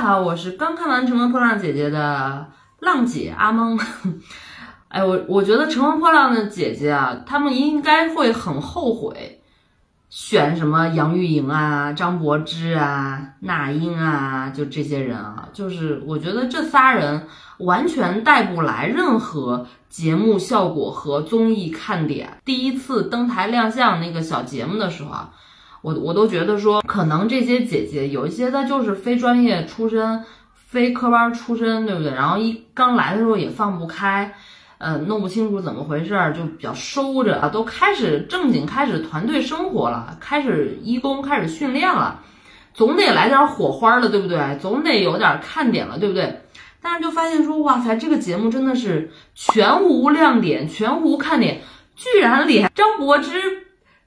好，我是刚看完《乘风破浪姐姐》的浪姐阿蒙。哎，我我觉得《乘风破浪的姐姐》啊，他们应该会很后悔选什么杨钰莹啊、张柏芝啊、那英啊，就这些人啊，就是我觉得这仨人完全带不来任何节目效果和综艺看点。第一次登台亮相那个小节目的时候啊。我我都觉得说，可能这些姐姐有一些她就是非专业出身、非科班出身，对不对？然后一刚来的时候也放不开，呃，弄不清楚怎么回事儿，就比较收着啊。都开始正经开始团队生活了，开始义工开始训练了，总得来点火花的，对不对？总得有点看点了，对不对？但是就发现说，哇塞，这个节目真的是全无亮点，全无看点，居然连张柏芝。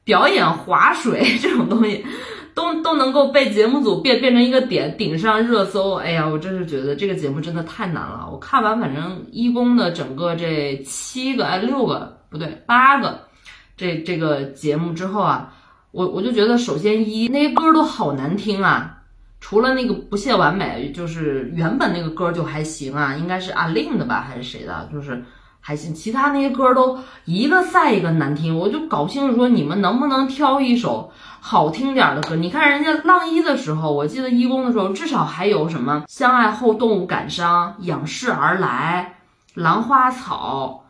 表演划水 这种东西，都都能够被节目组变变成一个点顶上热搜。哎呀，我真是觉得这个节目真的太难了。我看完反正一公的整个这七个哎六个不对八个这这个节目之后啊，我我就觉得首先一那些歌都好难听啊，除了那个不屑完美，就是原本那个歌就还行啊，应该是阿令的吧还是谁的，就是。还行，其他那些歌都一个赛一个难听，我就搞不清楚说你们能不能挑一首好听点的歌？你看人家浪一的时候，我记得一公的时候，至少还有什么相爱后动物感伤、仰视而来、兰花草，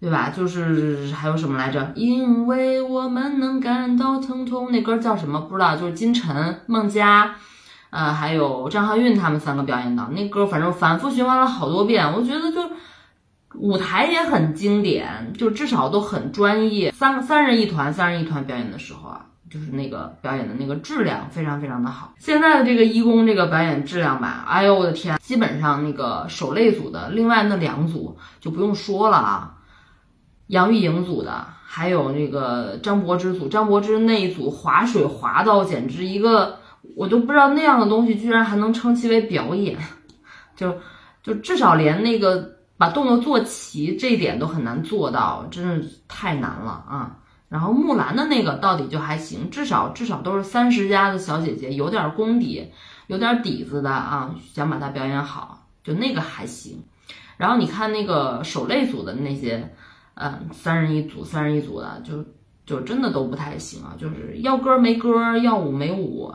对吧？就是还有什么来着？因为我们能感到疼痛，那歌叫什么？不知道，就是金晨、孟佳，呃，还有张含韵他们三个表演的那歌，反正反复循环了好多遍，我觉得就。舞台也很经典，就至少都很专业。三三人一团，三人一团表演的时候啊，就是那个表演的那个质量非常非常的好。现在的这个一公这个表演质量吧，哎呦我的天，基本上那个手类组的，另外那两组就不用说了啊，杨钰莹组的，还有那个张柏芝组，张柏芝那一组划水划到简直一个，我都不知道那样的东西居然还能称其为表演，就就至少连那个。把动作做齐，这一点都很难做到，真是太难了啊！然后木兰的那个到底就还行，至少至少都是三十加的小姐姐，有点功底，有点底子的啊，想把它表演好，就那个还行。然后你看那个手擂组的那些，嗯，三人一组，三人一组的，就就真的都不太行啊，就是要歌没歌，要舞没舞。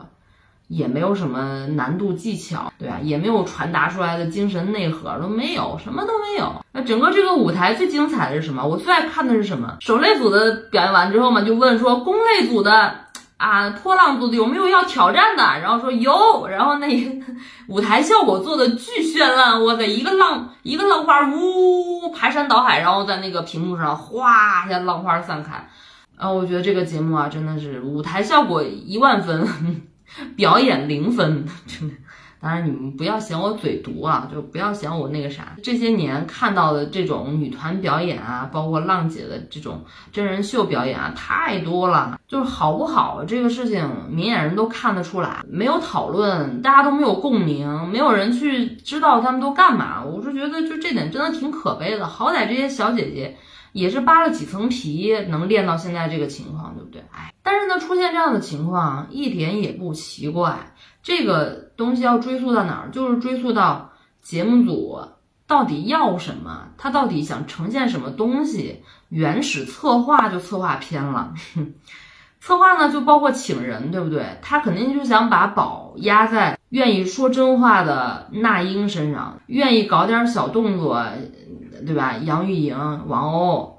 也没有什么难度技巧，对吧？也没有传达出来的精神内核都没有，什么都没有。那整个这个舞台最精彩的是什么？我最爱看的是什么？手类组的表演完之后嘛，就问说攻类组的啊，波浪组的有没有要挑战的？然后说有，然后那 舞台效果做的巨绚烂，我的一个浪一个浪花呜排山倒海，然后在那个屏幕上哗一下浪花散开。啊，我觉得这个节目啊，真的是舞台效果一万分。表演零分，真的。当然你们不要嫌我嘴毒啊，就不要嫌我那个啥。这些年看到的这种女团表演啊，包括浪姐的这种真人秀表演啊，太多了。就是好不好这个事情，明眼人都看得出来。没有讨论，大家都没有共鸣，没有人去知道他们都干嘛。我是觉得就这点真的挺可悲的。好歹这些小姐姐。也是扒了几层皮，能练到现在这个情况，对不对？哎，但是呢，出现这样的情况一点也不奇怪。这个东西要追溯到哪儿？就是追溯到节目组到底要什么，他到底想呈现什么东西。原始策划就策划偏了，策划呢就包括请人，对不对？他肯定就想把宝压在愿意说真话的那英身上，愿意搞点小动作。对吧？杨钰莹、王鸥、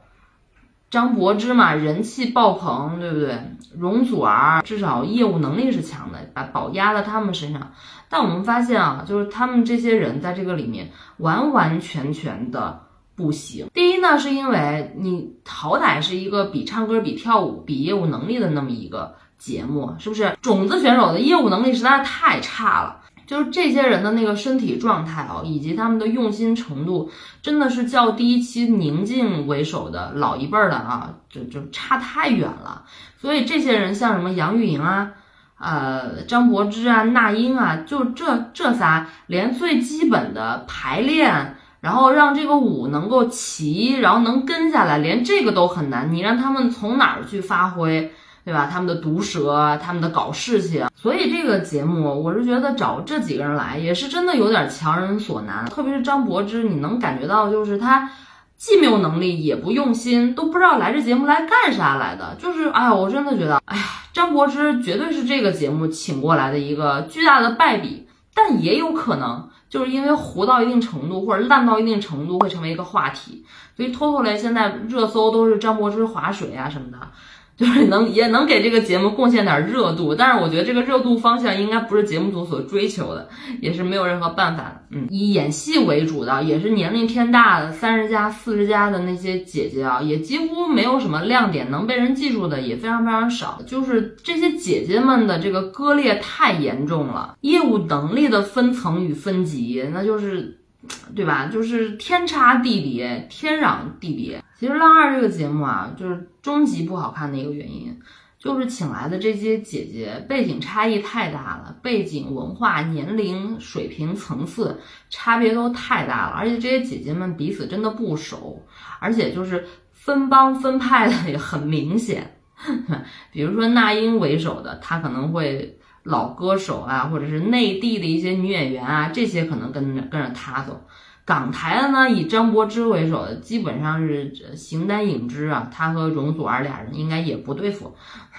张柏芝嘛，人气爆棚，对不对？容祖儿至少业务能力是强的，把宝压在他们身上。但我们发现啊，就是他们这些人在这个里面完完全全的不行。第一呢，是因为你好歹是一个比唱歌、比跳舞、比业务能力的那么一个节目，是不是？种子选手的业务能力实在是太差了。就是这些人的那个身体状态啊，以及他们的用心程度，真的是较第一期宁静为首的老一辈儿的啊，就就差太远了。所以这些人像什么杨钰莹啊、呃张柏芝啊、那英啊，就这这仨，连最基本的排练，然后让这个舞能够齐，然后能跟下来，连这个都很难。你让他们从哪儿去发挥？对吧？他们的毒舌，他们的搞事情，所以这个节目，我是觉得找这几个人来也是真的有点强人所难。特别是张柏芝，你能感觉到，就是他既没有能力，也不用心，都不知道来这节目来干啥来的。就是，哎呀，我真的觉得，哎呀，张柏芝绝对是这个节目请过来的一个巨大的败笔，但也有可能就是因为糊到一定程度，或者烂到一定程度，会成为一个话题。所以，拖拖雷现在热搜都是张柏芝划水啊什么的。就是能也能给这个节目贡献点热度，但是我觉得这个热度方向应该不是节目组所追求的，也是没有任何办法的。嗯，以演戏为主的，也是年龄偏大的三十加、四十加的那些姐姐啊，也几乎没有什么亮点能被人记住的，也非常非常少。就是这些姐姐们的这个割裂太严重了，业务能力的分层与分级，那就是。对吧？就是天差地别，天壤地别。其实《浪二》这个节目啊，就是终极不好看的一个原因，就是请来的这些姐姐背景差异太大了，背景、文化、年龄、水平、层次差别都太大了，而且这些姐姐们彼此真的不熟，而且就是分帮分派的也很明显。比如说那英为首的，她可能会。老歌手啊，或者是内地的一些女演员啊，这些可能跟着跟着他走。港台的呢，以张柏芝为首的，基本上是形单影只啊。他和容祖儿俩人应该也不对付。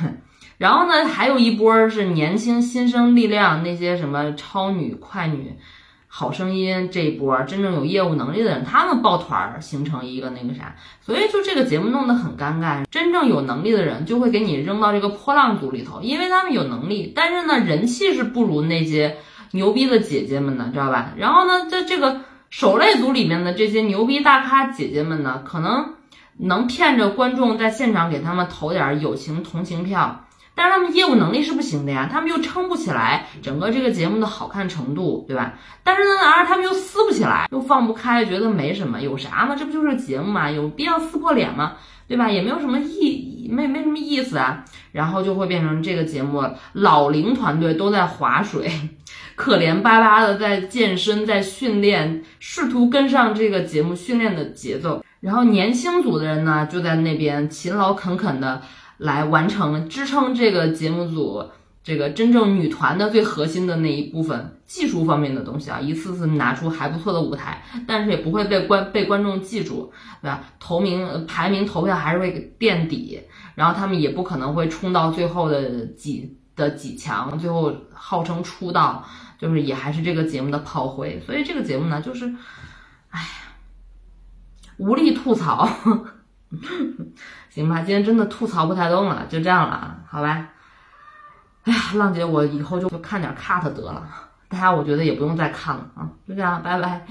然后呢，还有一波是年轻新生力量，那些什么超女、快女。好声音这一波真正有业务能力的人，他们抱团儿形成一个那个啥，所以就这个节目弄得很尴尬。真正有能力的人就会给你扔到这个破浪组里头，因为他们有能力，但是呢人气是不如那些牛逼的姐姐们的，知道吧？然后呢，在这个守擂组里面的这些牛逼大咖姐姐们呢，可能能骗着观众在现场给他们投点友情同情票。但是他们业务能力是不行的呀，他们又撑不起来整个这个节目的好看程度，对吧？但是呢，而他们又撕不起来，又放不开，觉得没什么，有啥嘛？这不就是节目嘛？有必要撕破脸吗？对吧？也没有什么意，没没什么意思啊。然后就会变成这个节目，老龄团队都在划水，可怜巴巴的在健身，在训练，试图跟上这个节目训练的节奏。然后年轻组的人呢，就在那边勤劳恳恳的。来完成支撑这个节目组这个真正女团的最核心的那一部分技术方面的东西啊，一次次拿出还不错的舞台，但是也不会被观被观众记住，对吧？投名排名投票还是会垫底，然后他们也不可能会冲到最后的几的几强，最后号称出道，就是也还是这个节目的炮灰，所以这个节目呢，就是，哎呀，无力吐槽。行吧，今天真的吐槽不太动了，就这样了啊，好吧。哎呀，浪姐，我以后就就看点 cut 得了，大家我觉得也不用再看了啊，就这样，拜拜。